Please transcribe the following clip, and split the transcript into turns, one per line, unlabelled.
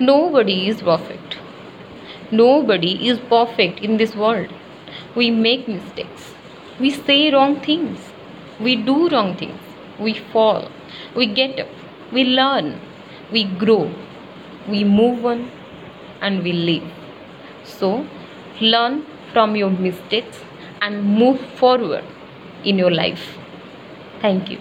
Nobody is perfect. Nobody is perfect in this world. We make mistakes. We say wrong things. We do wrong things. We fall. We get up. We learn. We grow. We move on and we live. So, learn from your mistakes and move forward in your life. Thank you.